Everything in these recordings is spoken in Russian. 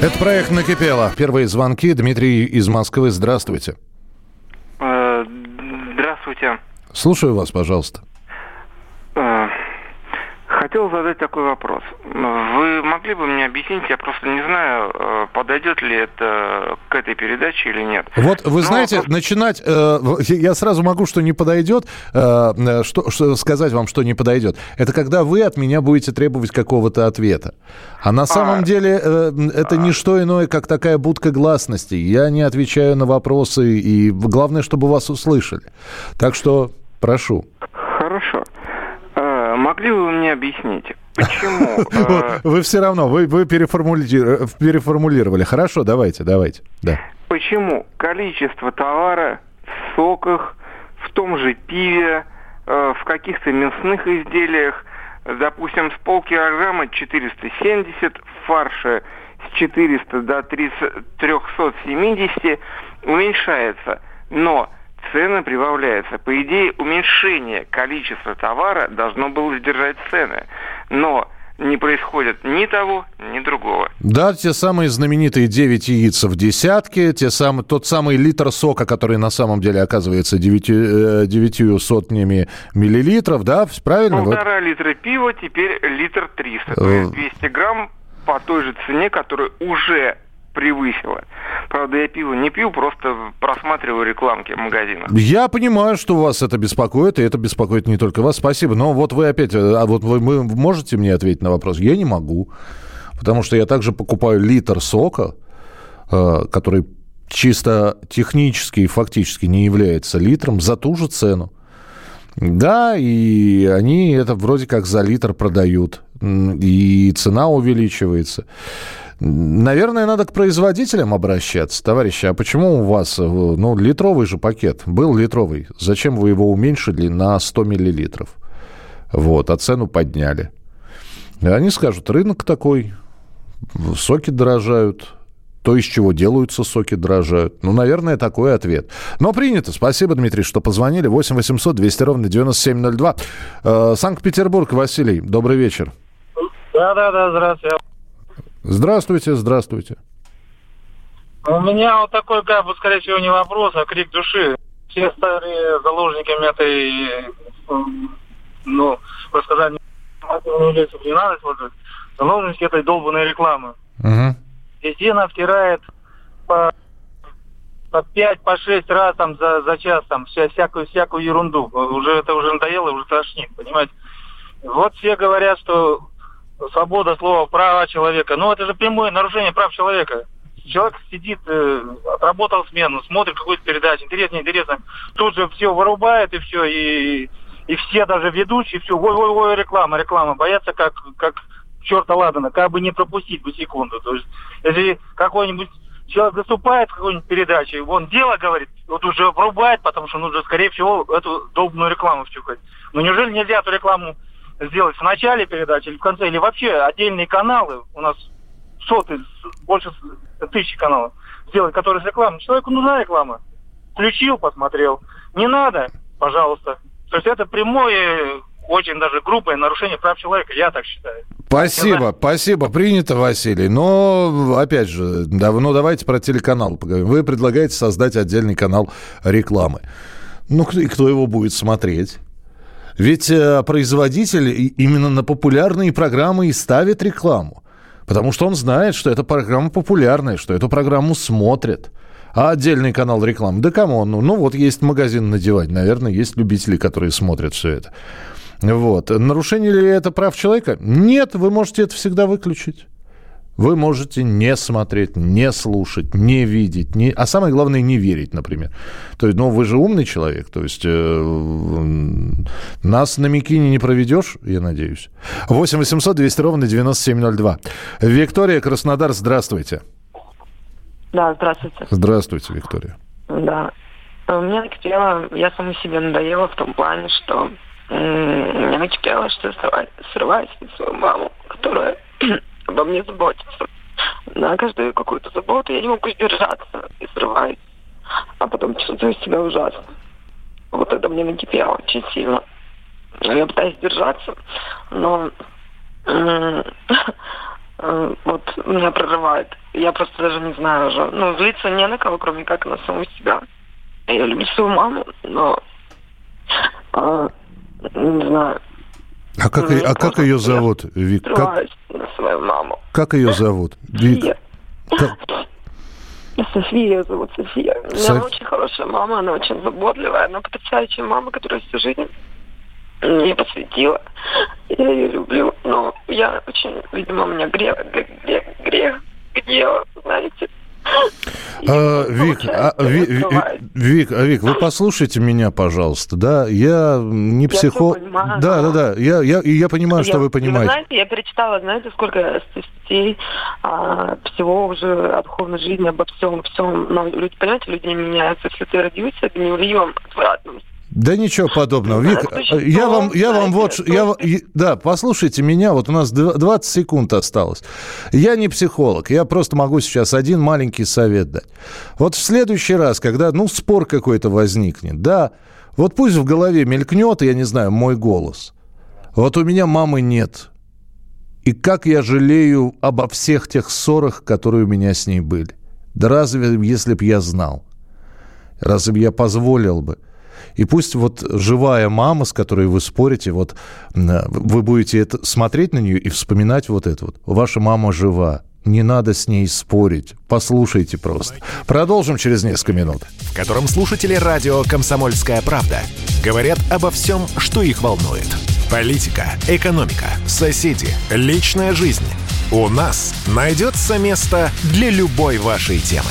Это проект «Накипело». Первые звонки. Дмитрий из Москвы. Здравствуйте. Э, Здравствуйте. Слушаю вас, пожалуйста. Хотел задать такой вопрос. Вы могли бы мне объяснить, я просто не знаю, э, подойдет ли это к этой передаче или нет. Вот вы Ну, знаете, вопрос- начинать, э, я сразу могу, что не подойдет, э, э, что, что сказать вам, что не подойдет. Это когда вы от меня будете требовать какого-то ответа. А на самом деле э, это не что иное, как такая будка гласности. Я не отвечаю на вопросы, и главное, чтобы вас услышали. Так что прошу. Могли бы вы мне объяснить, почему... э, Вы все равно, вы, вы переформули- переформулировали. Хорошо, давайте, давайте. Да. Почему количество товара в соках, в том же пиве, э, в каких-то мясных изделиях, допустим, с полкилограмма 470, в фарше с 400 до 30 370 уменьшается, но цены прибавляются. По идее, уменьшение количества товара должно было сдержать цены, но не происходит ни того, ни другого. Да, те самые знаменитые 9 яиц в десятке, те самые, тот самый литр сока, который на самом деле оказывается 9, девятью сотнями миллилитров, да, правильно? Вот. Полтора литра пива, теперь литр 300. То Э. есть 200 грамм по той же цене, которая уже превысила. Правда, я пиво не пью, просто просматриваю рекламки в магазинах. Я понимаю, что вас это беспокоит, и это беспокоит не только вас. Спасибо. Но вот вы опять, э, а вот вы, вы можете мне ответить на вопрос? Я не могу, потому что я также покупаю литр сока, э, который чисто технически и фактически не является литром, за ту же цену. Да, и они это вроде как за литр продают, и цена увеличивается. Наверное, надо к производителям обращаться. Товарищи, а почему у вас, э, ну, литровый же пакет, был литровый, зачем вы его уменьшили на 100 миллилитров? Вот, а цену подняли. Они скажут, рынок такой, соки дорожают, то, из чего делаются соки, дорожают. Ну, наверное, такой ответ. Но принято. Спасибо, Дмитрий, что позвонили. 8 800 200 ровно 9702. Э, Санкт-Петербург, Василий, добрый вечер. Да, да, да, здравствуйте. Здравствуйте, здравствуйте. У меня вот такой, как бы, скорее всего, не вопрос, а крик души. Все стали заложниками этой, ну, вы сказали, не надо использовать, заложники этой долбанной рекламы. Везде она втирает по, по 5, по 6 раз там за, за час там вся, всякую, всякую ерунду. Уже это уже надоело, уже тошнит, понимаете? Вот все говорят, что свобода слова, права человека. Ну, это же прямое нарушение прав человека. Человек сидит, э, отработал смену, смотрит какую-то передачу, интересно, интересно. Тут же все вырубает и все, и, и все даже ведущие, все, ой-ой-ой, реклама, реклама. Боятся как, как черта ладана, как бы не пропустить бы секунду. То есть, если какой-нибудь человек выступает в какой-нибудь передаче, он дело говорит, вот уже врубает, потому что нужно, скорее всего, эту долбанную рекламу втюхать. Но неужели нельзя эту рекламу сделать в начале передачи или в конце, или вообще отдельные каналы, у нас соты, больше тысячи каналов, сделать, которые с рекламой. Человеку нужна реклама. Включил, посмотрел. Не надо, пожалуйста. То есть это прямое, очень даже грубое нарушение прав человека, я так считаю. Спасибо, спасибо, принято, Василий. Но, опять же, давно давайте про телеканал поговорим. Вы предлагаете создать отдельный канал рекламы. Ну, и кто его будет смотреть? Ведь э, производитель именно на популярные программы и ставит рекламу. Потому что он знает, что эта программа популярная, что эту программу смотрят. А отдельный канал рекламы? Да кому он? Ну, ну вот есть магазин на диване. Наверное, есть любители, которые смотрят все это. Вот. Нарушение ли это прав человека? Нет, вы можете это всегда выключить. Вы можете не смотреть, не слушать, не видеть, не... а самое главное, не верить, например. То есть, ну, вы же умный человек, то есть э, нас на Микине не проведешь, я надеюсь. 8 800 200 ровно 9702. Виктория Краснодар, здравствуйте. Да, здравствуйте. Здравствуйте, Виктория. Да. Мне накипело, я саму себе надоела в том плане, что мне накипело, что срывать свою маму, которая обо мне заботится. На каждую какую-то заботу я не могу сдержаться и срываюсь. А потом чувствую себя ужасно. Вот это мне накипело очень сильно. Я пытаюсь держаться, но вот меня прорывает. Я просто даже не знаю уже. Ну, злиться не на кого, кроме как на саму себя. Я люблю свою маму, но а, не знаю, а как, а как ее зовут, Вик? Как, на свою маму. как ее зовут? Вик? Как? София ее зовут, София. У меня Соф... очень хорошая мама, она очень заботливая, она потрясающая мама, которая всю жизнь мне посвятила. Я ее люблю, но я очень, видимо, у меня грех, грех, грех, грех, знаете, а, Вик, а, Ви, Вик, а, Вик, вы послушайте меня, пожалуйста, да? Я не психолог. Да, да, да. Я, я, я понимаю, я, что вы понимаете. Вы знаете, я перечитала, знаете, сколько статей а, всего уже о духовной жизни, обо всем, всем. Но люди, понимаете, люди не меняются. Если ты родился гневливым, отвратным, да ничего подобного. Вик, я вам, я вам вот... Я, да, послушайте меня, вот у нас 20 секунд осталось. Я не психолог, я просто могу сейчас один маленький совет дать. Вот в следующий раз, когда, ну, спор какой-то возникнет, да, вот пусть в голове мелькнет, я не знаю, мой голос. Вот у меня мамы нет. И как я жалею обо всех тех ссорах, которые у меня с ней были. Да разве, если б я знал? Разве я позволил бы? И пусть вот живая мама, с которой вы спорите, вот вы будете это, смотреть на нее и вспоминать вот это вот. Ваша мама жива, не надо с ней спорить. Послушайте просто. Продолжим через несколько минут. В котором слушатели радио «Комсомольская правда» говорят обо всем, что их волнует. Политика, экономика, соседи, личная жизнь. У нас найдется место для любой вашей темы.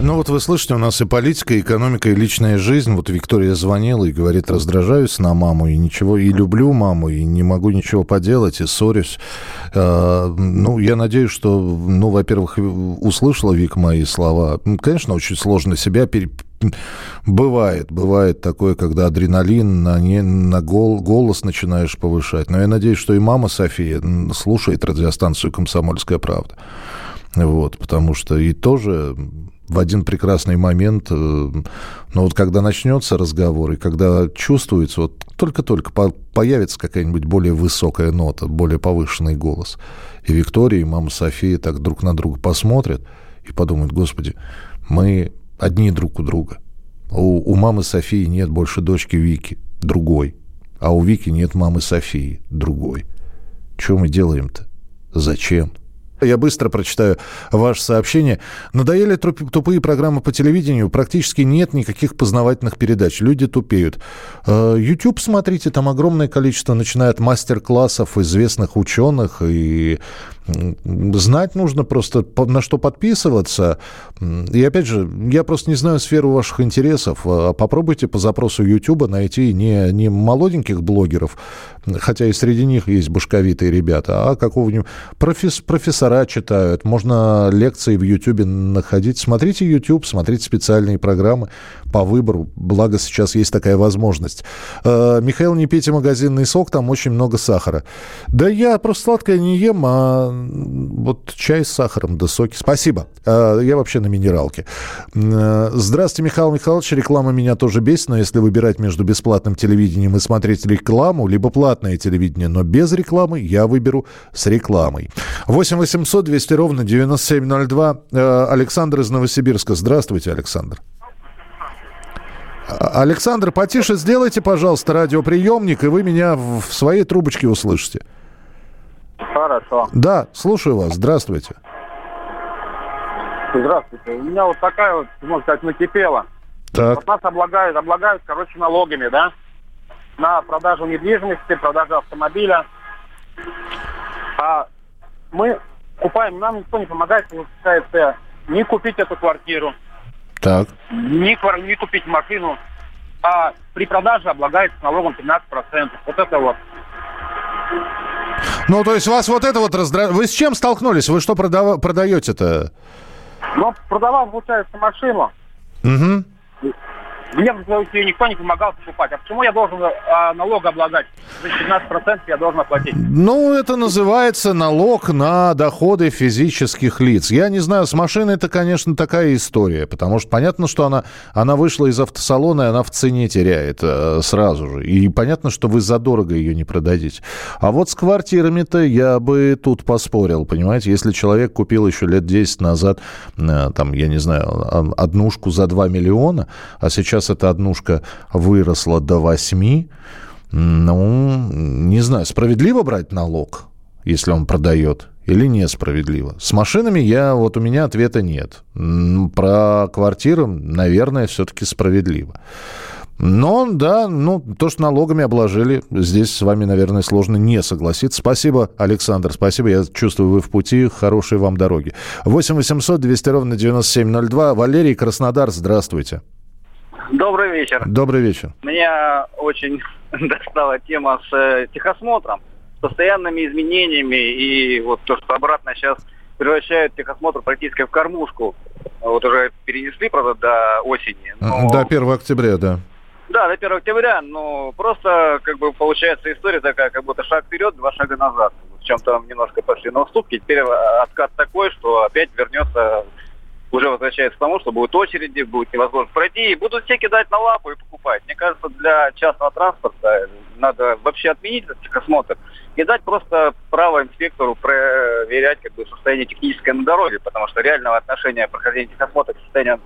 Ну вот вы слышите, у нас и политика, и экономика, и личная жизнь. Вот Виктория звонила и говорит, раздражаюсь на маму, и ничего, и люблю маму, и не могу ничего поделать, и ссорюсь. Э, ну, я надеюсь, что, ну, во-первых, услышала Вик мои слова. Конечно, очень сложно себя пере... Бывает, бывает такое, когда адреналин на, не, на гол, голос начинаешь повышать. Но я надеюсь, что и мама София слушает радиостанцию «Комсомольская правда». Вот, потому что и тоже в один прекрасный момент, э, ну вот когда начнется разговор, и когда чувствуется, вот только-только появится какая-нибудь более высокая нота, более повышенный голос, и Виктория, и мама София так друг на друга посмотрят и подумают, господи, мы одни друг у друга. У, у мамы Софии нет больше дочки Вики, другой. А у Вики нет мамы Софии, другой. Что мы делаем-то? Зачем? Я быстро прочитаю ваше сообщение. Надоели тупые программы по телевидению. Практически нет никаких познавательных передач. Люди тупеют. Э, YouTube смотрите, там огромное количество, начиная от мастер-классов известных ученых и Знать нужно просто, на что подписываться. И опять же, я просто не знаю сферу ваших интересов. А попробуйте по запросу YouTube найти не, не молоденьких блогеров, хотя и среди них есть башковитые ребята, а какого-нибудь профес, профессора читают. Можно лекции в YouTube находить. Смотрите YouTube, смотрите специальные программы по выбору. Благо сейчас есть такая возможность. Э, Михаил, не пейте магазинный сок, там очень много сахара. Да я просто сладкое не ем, а вот чай с сахаром, да соки. Спасибо. Э, я вообще на минералке. Э, здравствуйте, Михаил Михайлович. Реклама меня тоже бесит, но если выбирать между бесплатным телевидением и смотреть рекламу, либо платное телевидение, но без рекламы, я выберу с рекламой. 8 800 200 ровно 9702. Александр из Новосибирска. Здравствуйте, Александр. Александр, потише сделайте, пожалуйста, радиоприемник, и вы меня в своей трубочке услышите. Хорошо. Да, слушаю вас. Здравствуйте. Здравствуйте. У меня вот такая вот, можно сказать, накипела. Так. Вот нас облагают, облагают, короче, налогами, да? На продажу недвижимости, продажу автомобиля. А мы купаем, нам никто не помогает, получается, не купить эту квартиру, так. Не, не купить машину, а при продаже облагается налогом 13%. Вот это вот. Ну, то есть вас вот это вот раздражает. Вы с чем столкнулись? Вы что продав... продаете-то? Ну, продавал, получается, машину. Угу. Мне в случае никто не помогал покупать. А почему я должен а, налог облагать? За 15% я должен оплатить. Ну, это называется налог на доходы физических лиц. Я не знаю, с машиной это, конечно, такая история. Потому что понятно, что она, она вышла из автосалона, и она в цене теряет э, сразу же. И понятно, что вы задорого ее не продадите. А вот с квартирами-то я бы тут поспорил, понимаете? Если человек купил еще лет 10 назад, э, там, я не знаю, однушку за 2 миллиона, а сейчас сейчас эта однушка выросла до 8, ну, не знаю, справедливо брать налог, если он продает, или несправедливо? С машинами я, вот у меня ответа нет. Про квартиры, наверное, все-таки справедливо. Но, да, ну, то, что налогами обложили, здесь с вами, наверное, сложно не согласиться. Спасибо, Александр, спасибо. Я чувствую, вы в пути. Хорошей вам дороги. 8 800 200 ровно 9702. Валерий Краснодар, здравствуйте. Добрый вечер. Добрый вечер. Меня очень достала тема с э, техосмотром, постоянными изменениями и вот то, что обратно сейчас превращают техосмотр практически в кормушку. Вот уже перенесли, правда, до осени. Но... До 1 октября, да. Да, до 1 октября, но просто как бы получается история такая, как будто шаг вперед, два шага назад. В чем-то немножко пошли на уступки. Теперь откат такой, что опять вернется уже возвращается к тому, что будут очереди, будет невозможно пройти, и будут все кидать на лапу и покупать. Мне кажется, для частного транспорта надо вообще отменить этот техосмотр и дать просто право инспектору проверять как бы, состояние техническое на дороге, потому что реального отношения прохождения техосмотра к состоянию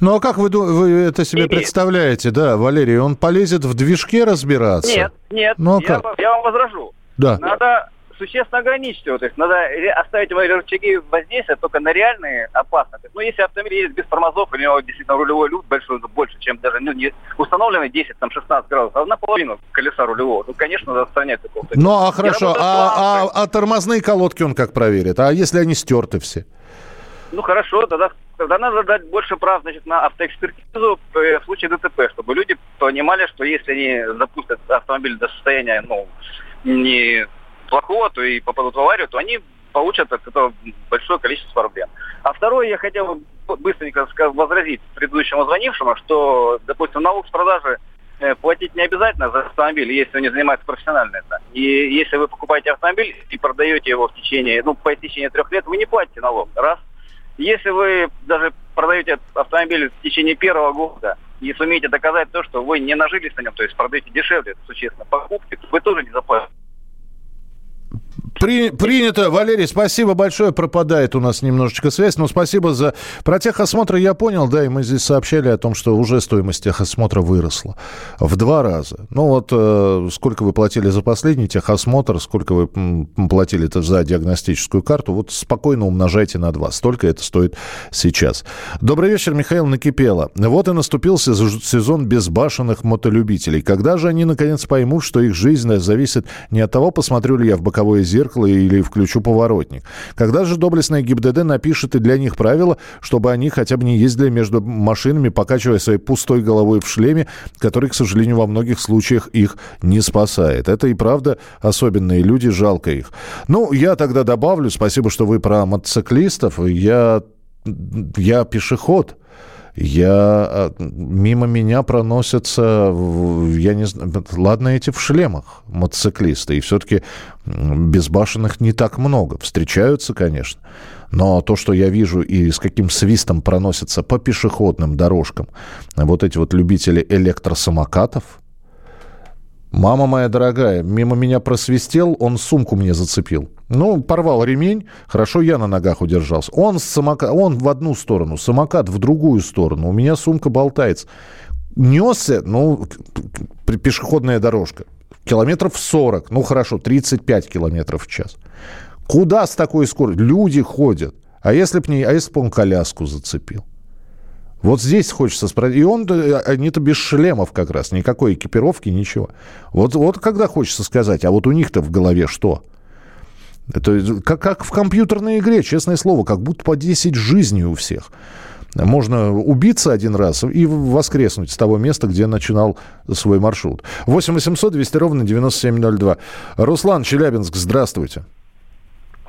ну а как вы, вы это себе Имеет. представляете, да, Валерий? Он полезет в движке разбираться? Нет, нет, ну, а я, как? я вам возражу. Да. Надо существенно ограничить его. То есть надо оставить его рычаги воздействия только на реальные опасности. Но если автомобиль едет без тормозов, у него действительно рулевой люк большой, больше, чем даже ну, не установленный 10-16 градусов, а наполовину колеса рулевого. Ну, конечно, надо отстранять такого. Ну, а хорошо, а, а, а тормозные колодки он как проверит? А если они стерты все? Ну, хорошо, тогда тогда надо дать больше прав значит, на автоэкспертизу в случае ДТП, чтобы люди понимали, что если они запустят автомобиль до состояния ну, не плохого, то и попадут в аварию, то они получат от этого большое количество проблем. А второе, я хотел быстренько возразить предыдущему звонившему, что, допустим, налог с продажи э, платить не обязательно за автомобиль, если он не занимается профессионально это. И если вы покупаете автомобиль и продаете его в течение, ну, по течение трех лет, вы не платите налог. Раз. Если вы даже продаете автомобиль в течение первого года и сумеете доказать то, что вы не нажились на нем, то есть продаете дешевле существенно покупки, вы тоже не заплатите. При, принято. Валерий, спасибо большое. Пропадает у нас немножечко связь, но спасибо за... Про техосмотр я понял, да, и мы здесь сообщали о том, что уже стоимость техосмотра выросла в два раза. Ну вот э, сколько вы платили за последний техосмотр, сколько вы платили за диагностическую карту, вот спокойно умножайте на два. Столько это стоит сейчас. Добрый вечер, Михаил Накипело. Вот и наступил сезон безбашенных мотолюбителей. Когда же они наконец поймут, что их жизнь зависит не от того, посмотрю ли я в боковое зеркало, зеркало или включу поворотник. Когда же доблестная ГИБДД напишет и для них правила, чтобы они хотя бы не ездили между машинами, покачивая своей пустой головой в шлеме, который, к сожалению, во многих случаях их не спасает. Это и правда особенные люди, жалко их. Ну, я тогда добавлю, спасибо, что вы про мотоциклистов. Я, я пешеход я а, мимо меня проносятся, я не знаю, ладно эти в шлемах мотоциклисты, и все-таки безбашенных не так много. Встречаются, конечно, но то, что я вижу и с каким свистом проносятся по пешеходным дорожкам вот эти вот любители электросамокатов, Мама моя дорогая, мимо меня просвистел, он сумку мне зацепил. Ну, порвал ремень, хорошо я на ногах удержался. Он, с самокат, он в одну сторону, самокат в другую сторону. У меня сумка болтается. Несся, ну, пешеходная дорожка, километров 40, ну хорошо, 35 километров в час. Куда с такой скоростью? Люди ходят. А если бы не, а если бы он коляску зацепил? Вот здесь хочется спросить. И он, э, они-то без шлемов как раз, никакой экипировки, ничего. Вот, вот когда хочется сказать, а вот у них-то в голове что? Это как, как в компьютерной игре, честное слово, как будто по 10 жизней у всех. Можно убиться один раз и воскреснуть с того места, где начинал свой маршрут. 8 800 200 ровно 9702. Руслан Челябинск, здравствуйте.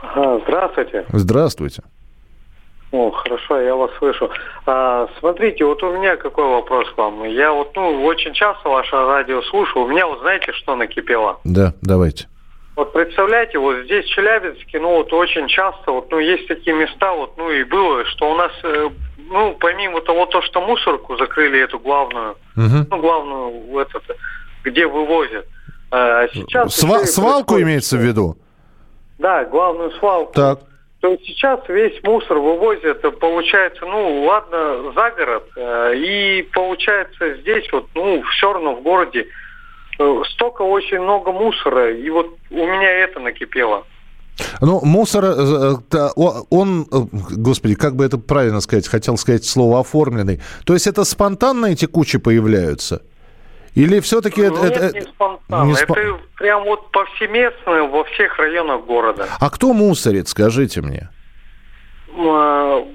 Здравствуйте. Здравствуйте. О, хорошо, я вас слышу. А, смотрите, вот у меня какой вопрос к вам. Я вот, ну, очень часто ваше радио слушаю. У меня, вот знаете, что накипело? Да, давайте. Вот представляете, вот здесь в Челябинске, ну, вот очень часто, вот, ну, есть такие места, вот, ну, и было, что у нас, э, ну, помимо того, то, что мусорку закрыли эту главную, угу. ну, главную, этот, где вывозят, а сейчас... Сва- свалку происходит... имеется в виду? Да, главную свалку. Так то сейчас весь мусор вывозят, получается, ну, ладно, за город, э, и получается здесь вот, ну, все равно в городе э, столько очень много мусора, и вот у меня это накипело. Ну, мусор, э, он, господи, как бы это правильно сказать, хотел сказать слово оформленный. То есть это спонтанно эти кучи появляются? Или все-таки это... Нет, это, не спонтанно. Не спон... Это прям вот повсеместно во всех районах города. А кто мусорит, скажите мне? А,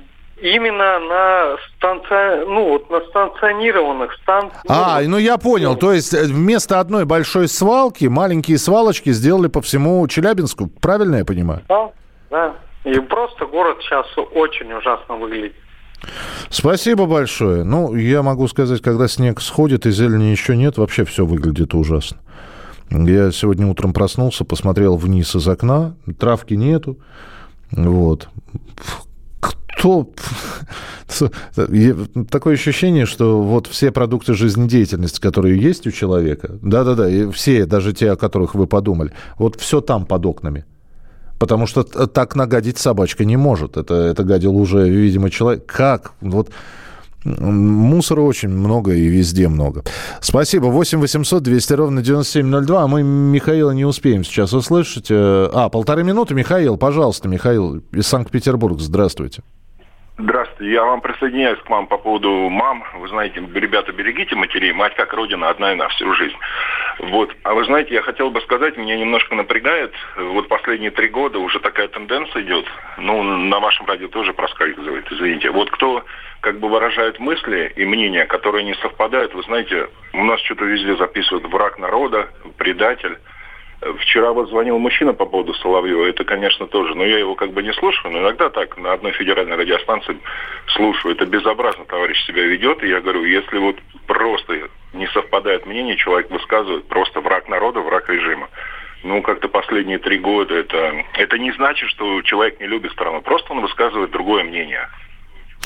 именно на станци... ну, вот на станционированных станциях. А, ну я понял. То есть э, вместо одной большой свалки маленькие свалочки сделали по всему Челябинску. Правильно я понимаю? Да, да. И просто город сейчас очень ужасно выглядит. Спасибо большое. Ну, я могу сказать, когда снег сходит и зелени еще нет, вообще все выглядит ужасно. Я сегодня утром проснулся, посмотрел вниз из окна, травки нету. Вот. Кто... Такое ощущение, что вот все продукты жизнедеятельности, которые есть у человека, да-да-да, все, даже те, о которых вы подумали, вот все там под окнами. Потому что так нагадить собачка не может. Это, это гадил уже, видимо, человек. Как? Вот Мусора очень много и везде много. Спасибо. 8 800 200 ровно 9702. А мы Михаила не успеем сейчас услышать. Э, а, полторы минуты. Михаил, пожалуйста, Михаил из Санкт-Петербурга. Здравствуйте. Здравствуйте. Я вам присоединяюсь к вам по поводу мам. Вы знаете, ребята, берегите матерей. Мать как родина одна и на всю жизнь. Вот. А вы знаете, я хотел бы сказать, меня немножко напрягает. Вот последние три года уже такая тенденция идет. Ну, на вашем радио тоже проскальзывает, извините. Вот кто как бы выражает мысли и мнения, которые не совпадают. Вы знаете, у нас что-то везде записывают враг народа, предатель. Вчера вот звонил мужчина по поводу Соловьева. Это, конечно, тоже. Но я его как бы не слушаю. Но иногда так, на одной федеральной радиостанции слушаю. Это безобразно товарищ себя ведет. И я говорю, если вот просто не совпадает мнение, человек высказывает просто враг народа, враг режима. Ну, как-то последние три года это, это не значит, что человек не любит страну. Просто он высказывает другое мнение.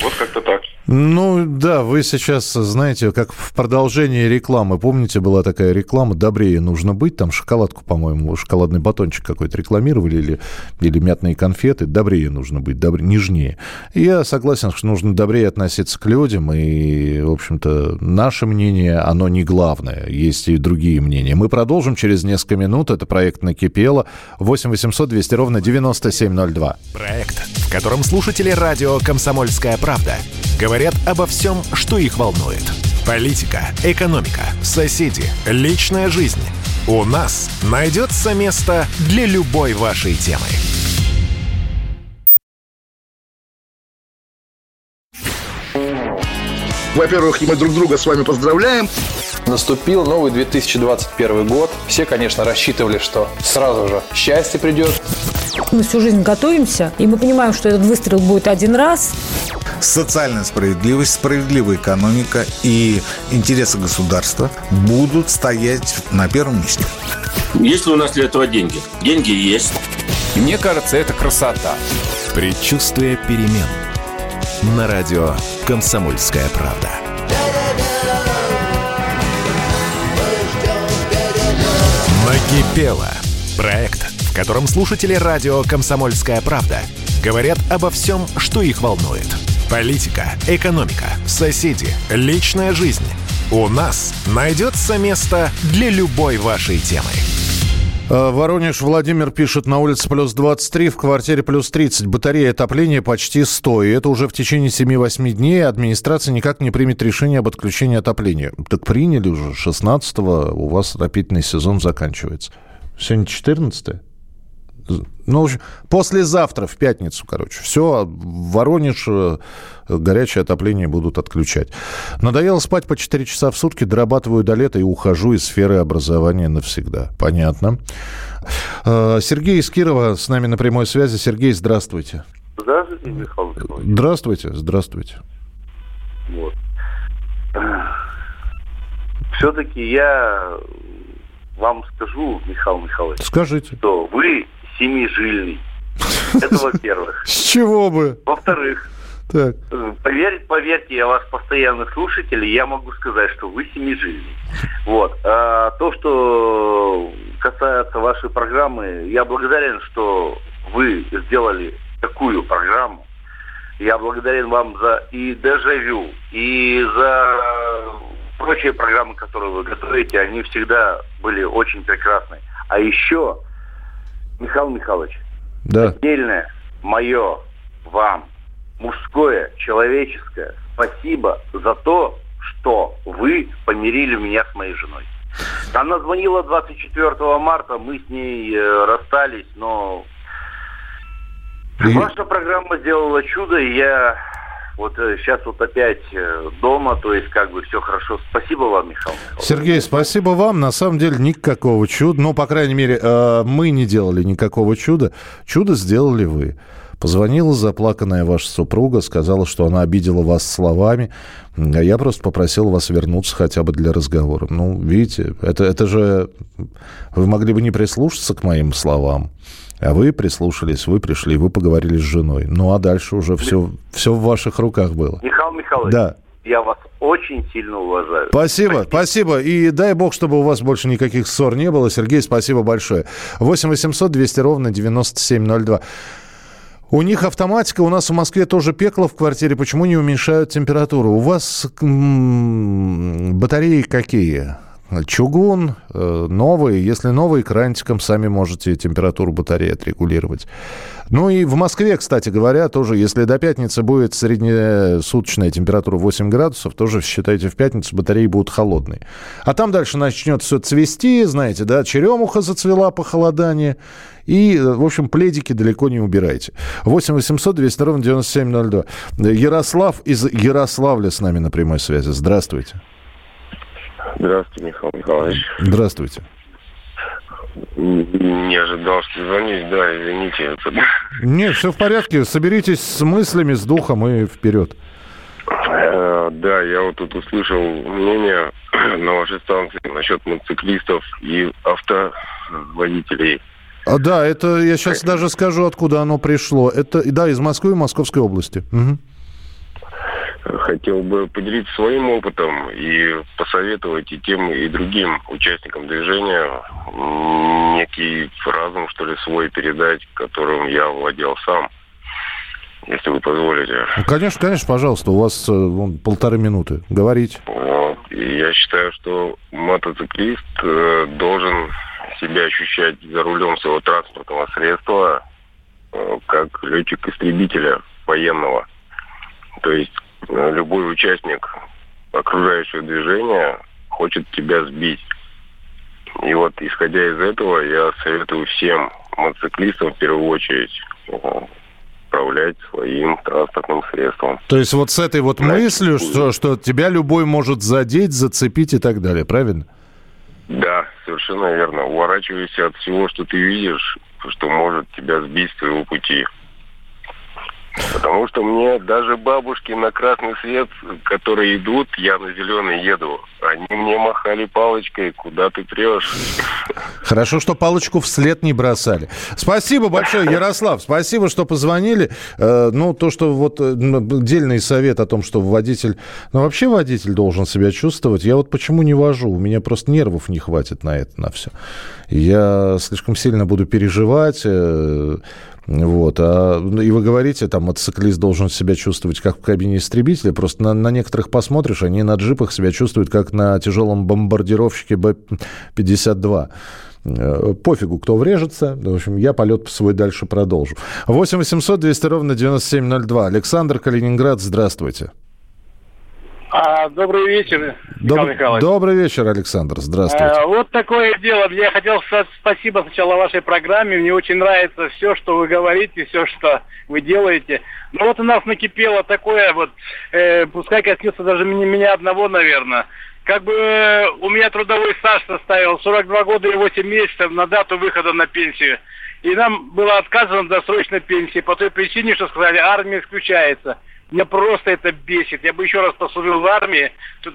Вот как-то так. Ну да, вы сейчас, знаете, как в продолжении рекламы. Помните, была такая реклама «Добрее нужно быть». Там шоколадку, по-моему, шоколадный батончик какой-то рекламировали или, или мятные конфеты. «Добрее нужно быть, добрее, нежнее». Я согласен, что нужно добрее относиться к людям. И, в общем-то, наше мнение, оно не главное. Есть и другие мнения. Мы продолжим через несколько минут. Это проект «Накипело». 8 800 200 ровно 9702. Проект, в котором слушатели радио «Комсомольская правда» говорят обо всем, что их волнует. Политика, экономика, соседи, личная жизнь – У нас найдется место для любой вашей темы. Во-первых, мы друг друга с вами поздравляем. Наступил новый 2021 год. Все, конечно, рассчитывали, что сразу же счастье придет. Мы всю жизнь готовимся, и мы понимаем, что этот выстрел будет один раз. Социальная справедливость, справедливая экономика и интересы государства будут стоять на первом месте. Есть ли у нас для этого деньги? Деньги есть. Мне кажется, это красота. Предчувствие перемен. На радио «Комсомольская правда». Накипело. Проект, в котором слушатели радио «Комсомольская правда» говорят обо всем, что их волнует. Политика, экономика, соседи, личная жизнь. У нас найдется место для любой вашей темы. Э, Воронеж Владимир пишет, на улице плюс 23, в квартире плюс 30. Батарея отопления почти 100. И это уже в течение 7-8 дней администрация никак не примет решение об отключении отопления. Так приняли уже. 16-го у вас отопительный сезон заканчивается. Сегодня 14 ну, послезавтра, в пятницу, короче. Все, Воронеж э, горячее отопление будут отключать. Надоело спать по 4 часа в сутки, дорабатываю до лета и ухожу из сферы образования навсегда. Понятно. Э, Сергей из Кирова с нами на прямой связи. Сергей, здравствуйте. Здравствуйте, Михаил Михайлович. Здравствуйте, здравствуйте. Вот. Все-таки я вам скажу, Михаил Михайлович, Скажите. что вы семижильный. Это во-первых. С чего бы? Во-вторых, Так. поверьте, поверьте, я вас постоянный слушатель, и я могу сказать, что вы семижильный. Вот. А то, что касается вашей программы, я благодарен, что вы сделали такую программу. Я благодарен вам за и дежавю, и за прочие программы, которые вы готовите. Они всегда были очень прекрасны. А еще, Михаил Михайлович, Да. отдельное мое вам мужское, человеческое спасибо за то, что вы помирили меня с моей женой. Она звонила 24 марта, мы с ней э, расстались, но ваша программа сделала чудо, и я вот сейчас вот опять э, дома, то есть как бы все хорошо. Спасибо вам, Михаил. Сергей, спасибо вам. На самом деле никакого чуда. Ну, по крайней мере, э, мы не делали никакого чуда. Чудо сделали вы. Позвонила заплаканная ваша супруга, сказала, что она обидела вас словами. А я просто попросил вас вернуться хотя бы для разговора. Ну, видите, это, это же... Вы могли бы не прислушаться к моим словам. А вы прислушались, вы пришли, вы поговорили с женой. Ну, а дальше уже все, все в ваших руках было. Михаил Михайлович, Да. я вас очень сильно уважаю. Спасибо, спасибо. И дай бог, чтобы у вас больше никаких ссор не было. Сергей, спасибо большое. 8 800 200 ровно 9702. У них автоматика, у нас в Москве тоже пекло в квартире. Почему не уменьшают температуру? У вас м, батареи какие? Чугун, э, новые. Если новый, крантиком сами можете температуру батареи отрегулировать. Ну и в Москве, кстати говоря, тоже, если до пятницы будет среднесуточная температура 8 градусов, тоже считайте, в пятницу батареи будут холодные. А там дальше начнет все цвести, знаете, да, черемуха зацвела похолодание. И, э, в общем, пледики далеко не убирайте. 8 800 200 ровно 9702. Ярослав из Ярославля с нами на прямой связи. Здравствуйте. Здравствуйте, Михаил Михайлович. Здравствуйте. Не ожидал, что звонить, да, извините. Нет, все в порядке. Соберитесь с мыслями, с духом и вперед. Э, Да, я вот тут услышал мнение на вашей станции насчет мотоциклистов и автоводителей. А, да, это я сейчас даже скажу, откуда оно пришло. Это, да, из Москвы и Московской области. Мгм. Хотел бы поделиться своим опытом и посоветовать и тем, и другим участникам движения некий разум, что ли, свой передать, которым я владел сам, если вы позволите. Ну, Конечно, конечно, пожалуйста, у вас э, вон, полторы минуты. Говорите. Вот. И я считаю, что мотоциклист э, должен себя ощущать за рулем своего транспортного средства э, как летчик-истребителя военного. То есть любой участник окружающего движения хочет тебя сбить. И вот, исходя из этого, я советую всем мотоциклистам в первую очередь э, управлять своим транспортным средством. То есть вот с этой вот мыслью, что, что тебя любой может задеть, зацепить и так далее, правильно? Да, совершенно верно. Уворачивайся от всего, что ты видишь, что может тебя сбить с твоего пути. Потому что мне даже бабушки на красный свет, которые идут, я на зеленый еду. Они мне махали палочкой, куда ты прешь. Хорошо, что палочку вслед не бросали. Спасибо большое, Ярослав. Спасибо, что позвонили. Э, ну, то, что вот э, дельный совет о том, что водитель... Ну, вообще водитель должен себя чувствовать. Я вот почему не вожу? У меня просто нервов не хватит на это, на все. Я слишком сильно буду переживать, э, вот. А, ну, и вы говорите, там, мотоциклист должен себя чувствовать как в кабине истребителя. Просто на, на некоторых посмотришь, они на джипах себя чувствуют как на тяжелом бомбардировщике Б-52 э, пофигу, кто врежется. В общем, я полет свой дальше продолжу. 8 800 200 ровно 9702. Александр Калининград, здравствуйте. А, добрый вечер, Доб... Николай Добрый вечер, Александр. Здравствуйте. А, вот такое дело. Я хотел сказать спасибо сначала вашей программе. Мне очень нравится все, что вы говорите, все, что вы делаете. Но вот у нас накипело такое вот, э, пускай коснется даже меня, меня одного, наверное. Как бы э, у меня трудовой стаж составил 42 года и 8 месяцев на дату выхода на пенсию. И нам было отказано в досрочной пенсии по той причине, что сказали, армия исключается. Меня просто это бесит. Я бы еще раз послужил в армии,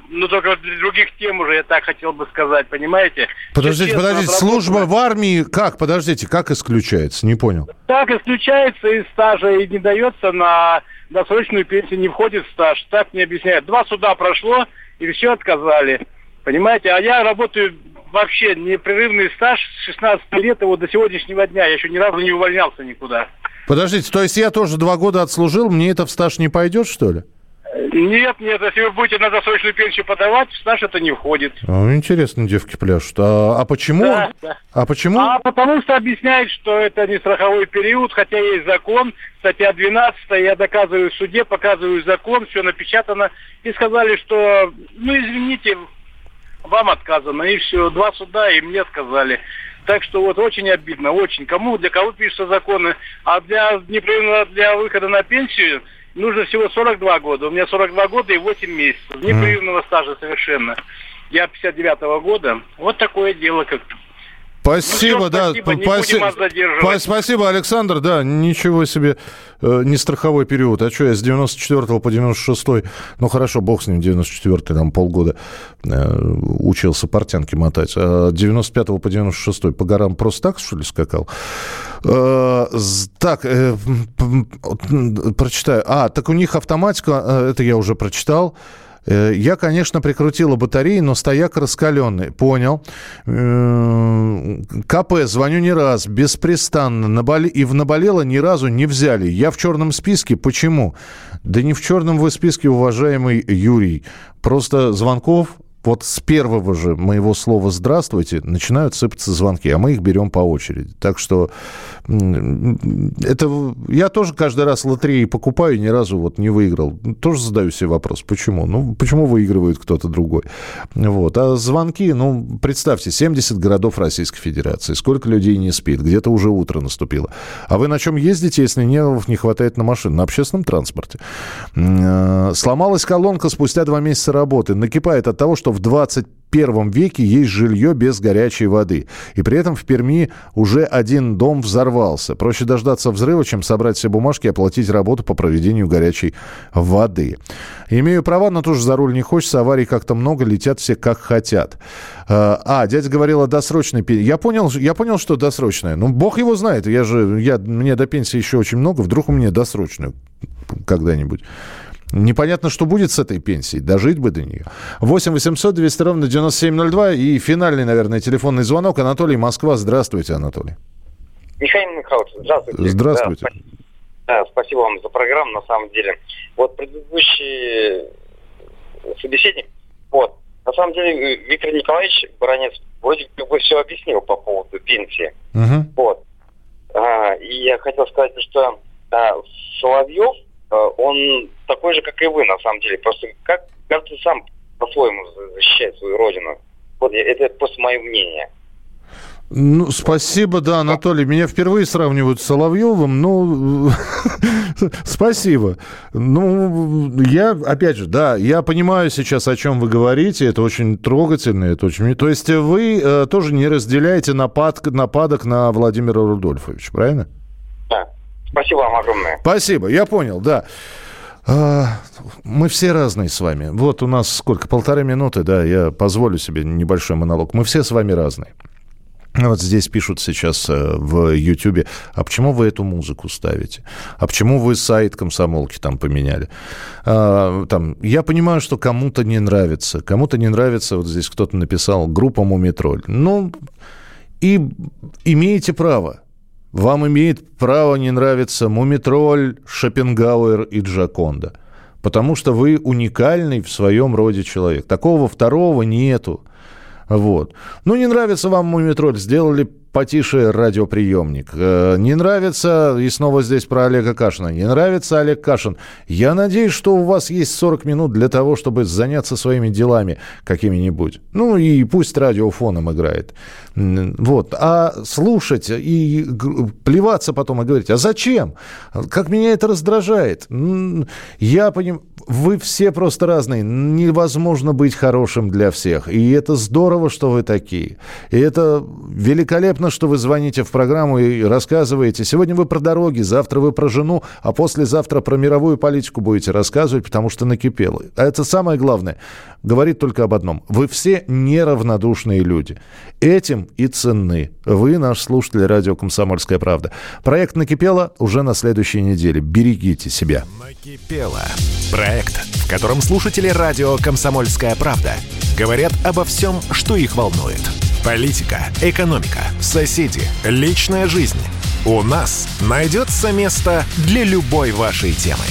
но только для других тем уже я так хотел бы сказать, понимаете? Подождите, Честно, подождите, служба в армии как? Подождите, как исключается? Не понял. Так исключается из стажа и не дается на досрочную пенсию, не входит в стаж. Так мне объясняют. Два суда прошло, и все отказали. Понимаете? А я работаю вообще непрерывный стаж с 16 лет, вот до сегодняшнего дня. Я еще ни разу не увольнялся никуда. Подождите, то есть я тоже два года отслужил, мне это в стаж не пойдет, что ли? Нет, нет, если вы будете на досрочную пенсию подавать, в стаж это не входит. А, интересно, девки пляшут. А, а почему? Да, да. А почему? А потому что объясняет, что это не страховой период, хотя есть закон, статья 12, я доказываю в суде, показываю закон, все напечатано, и сказали, что, ну, извините, вам отказано, и все, два суда, и мне сказали. Так что вот очень обидно, очень. Кому, для кого пишутся законы, а для, непрерывно для выхода на пенсию нужно всего 42 года. У меня 42 года и 8 месяцев. Непрерывного стажа совершенно. Я 59-го года. Вот такое дело как-то. Спасибо, ну, все, да. Спасибо, спа- спасибо, Александр. Да, ничего себе, э, не страховой период. А что, я с 94 по 96 ну хорошо, бог с ним, 94 там полгода э, учился портянки мотать. А 95 по 96 по горам просто так, что ли, скакал? Э, так, э, прочитаю. А, так у них автоматика, э, это я уже прочитал. Э, я, конечно, прикрутила батареи, но стояк раскаленный. Понял. Э, КП, звоню не раз, беспрестанно. Наболе... И в наболело ни разу не взяли. Я в черном списке. Почему? Да не в черном вы списке, уважаемый Юрий. Просто звонков вот с первого же моего слова «здравствуйте» начинают сыпаться звонки, а мы их берем по очереди. Так что это я тоже каждый раз лотереи покупаю, ни разу вот не выиграл. Тоже задаю себе вопрос, почему? Ну, почему выигрывает кто-то другой? Вот. А звонки, ну, представьте, 70 городов Российской Федерации. Сколько людей не спит? Где-то уже утро наступило. А вы на чем ездите, если нервов не хватает на машину? На общественном транспорте. Э, сломалась колонка спустя два месяца работы. Накипает от того, что в 21 веке есть жилье без горячей воды. И при этом в Перми уже один дом взорвался. Проще дождаться взрыва, чем собрать все бумажки и оплатить работу по проведению горячей воды. Имею права, но тоже за руль не хочется. Аварий как-то много, летят все как хотят. А, а дядя говорил о досрочной пенсии. Я понял, я понял, что досрочная. Ну, бог его знает. Я же, я, мне до пенсии еще очень много. Вдруг у меня досрочную когда-нибудь. Непонятно, что будет с этой пенсией. Дожить бы до нее. 8 800 200 ровно 9702. И финальный, наверное, телефонный звонок. Анатолий, Москва. Здравствуйте, Анатолий. Михаил Михайлович, здравствуйте. Здравствуйте. Да, да, спасибо вам за программу, на самом деле. Вот предыдущий собеседник, вот, на самом деле Виктор Николаевич Баранец вроде бы все объяснил по поводу пенсии. Угу. Вот. А, и я хотел сказать, что а, Соловьев Э, он такой же, как и вы, на самом деле. Просто как каждый сам по-своему защищает свою родину. Вот это просто мое мнение. Ну, спасибо, да, Анатолий. Меня впервые сравнивают с Соловьевым, ну, спасибо. Ну, я, опять же, да, я понимаю сейчас, о чем вы говорите, это очень трогательно, это очень... То есть вы э, тоже не разделяете напад, нападок на Владимира Рудольфовича, правильно? Да. Спасибо вам огромное. Спасибо, я понял, да. А, мы все разные с вами. Вот у нас сколько, полторы минуты, да, я позволю себе небольшой монолог. Мы все с вами разные. Вот здесь пишут сейчас э, в Ютьюбе, а почему вы эту музыку ставите? А почему вы сайт комсомолки там поменяли? А, там, я понимаю, что кому-то не нравится. Кому-то не нравится, вот здесь кто-то написал, группа Мумитроль. Ну, и имеете право. Вам имеет право не нравиться Мумитроль, Шопенгауэр и Джаконда. Потому что вы уникальный в своем роде человек. Такого второго нету. Вот. Ну, не нравится вам Мумитроль, сделали потише радиоприемник. Э, не нравится, и снова здесь про Олега Кашина, не нравится Олег Кашин. Я надеюсь, что у вас есть 40 минут для того, чтобы заняться своими делами какими-нибудь. Ну, и пусть радиофоном играет. Вот. А слушать и плеваться потом и говорить, а зачем? Как меня это раздражает? Я понимаю, вы все просто разные. Невозможно быть хорошим для всех. И это здорово, что вы такие. И это великолепно, что вы звоните в программу и рассказываете. Сегодня вы про дороги, завтра вы про жену, а послезавтра про мировую политику будете рассказывать, потому что накипело. А это самое главное. Говорит только об одном. Вы все неравнодушные люди. Этим и ценны. Вы наш слушатель радио «Комсомольская правда». Проект «Накипело» уже на следующей неделе. Берегите себя. «Накипело». Проект, в котором слушатели радио «Комсомольская правда» говорят обо всем, что их волнует. Политика, экономика, соседи, личная жизнь. У нас найдется место для любой вашей темы.